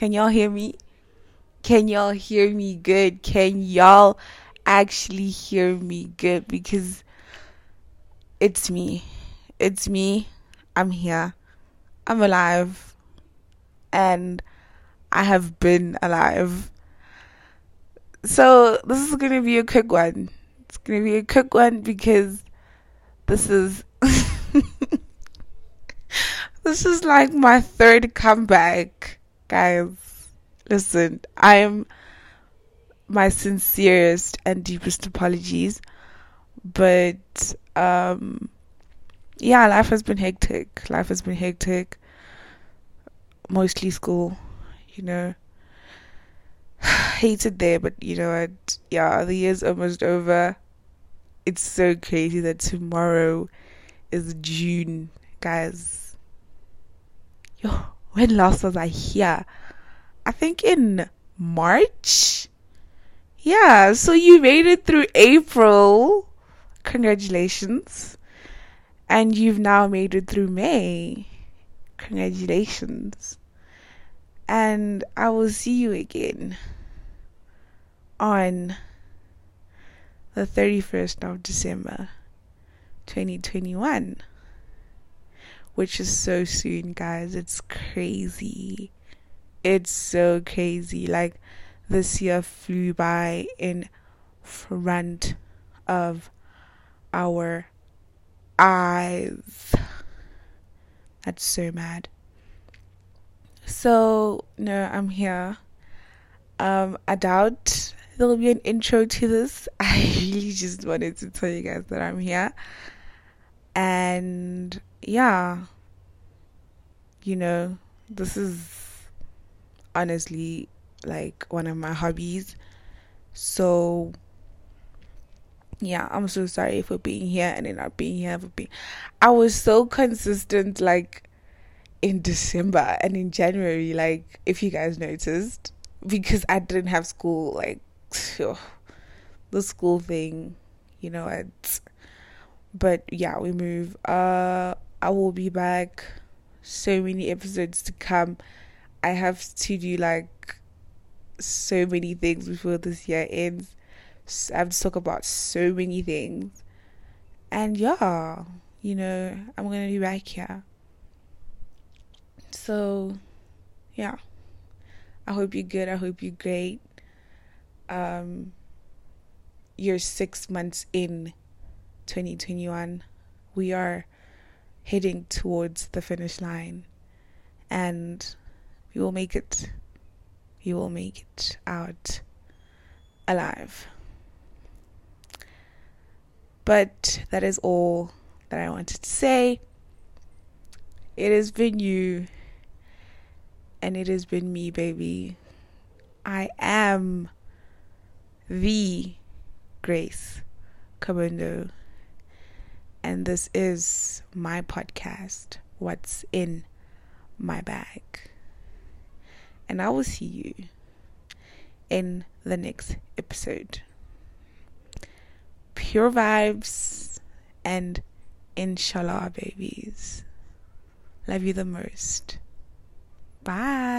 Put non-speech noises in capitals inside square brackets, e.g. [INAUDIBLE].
Can y'all hear me? Can y'all hear me good? Can y'all actually hear me good? Because it's me. It's me. I'm here. I'm alive. And I have been alive. So, this is going to be a quick one. It's going to be a quick one because this is. [LAUGHS] this is like my third comeback, guys. Listen, I am my sincerest and deepest apologies, but um, yeah, life has been hectic. Life has been hectic. Mostly school, you know. [SIGHS] Hated there, but you know what? Yeah, the year's almost over. It's so crazy that tomorrow is June, guys. Yo, when last was I here? I think in March. Yeah, so you made it through April. Congratulations. And you've now made it through May. Congratulations. And I will see you again on the 31st of December 2021. Which is so soon, guys. It's crazy it's so crazy. Like this year flew by in front of our eyes. That's so mad. So no, I'm here. Um, I doubt there'll be an intro to this. [LAUGHS] I really just wanted to tell you guys that I'm here. And yeah, you know, this is honestly like one of my hobbies. So yeah, I'm so sorry for being here and then not being here for being I was so consistent like in December and in January, like if you guys noticed, because I didn't have school, like [SIGHS] the school thing, you know, it's but yeah, we move. Uh I will be back. So many episodes to come. I have to do like so many things before this year ends. I have to talk about so many things. And yeah, you know, I'm to be back here. So, yeah. I hope you're good. I hope you're great. Um, you're six months in 2021. We are heading towards the finish line. And we will make it. We will make it out alive. But that is all that I wanted to say. It has been you, and it has been me, baby. I am the Grace Kabundo, and this is my podcast, What's in My Bag and I will see you in the next episode. Pure vibes and inshallah, babies. Love you the most. Bye.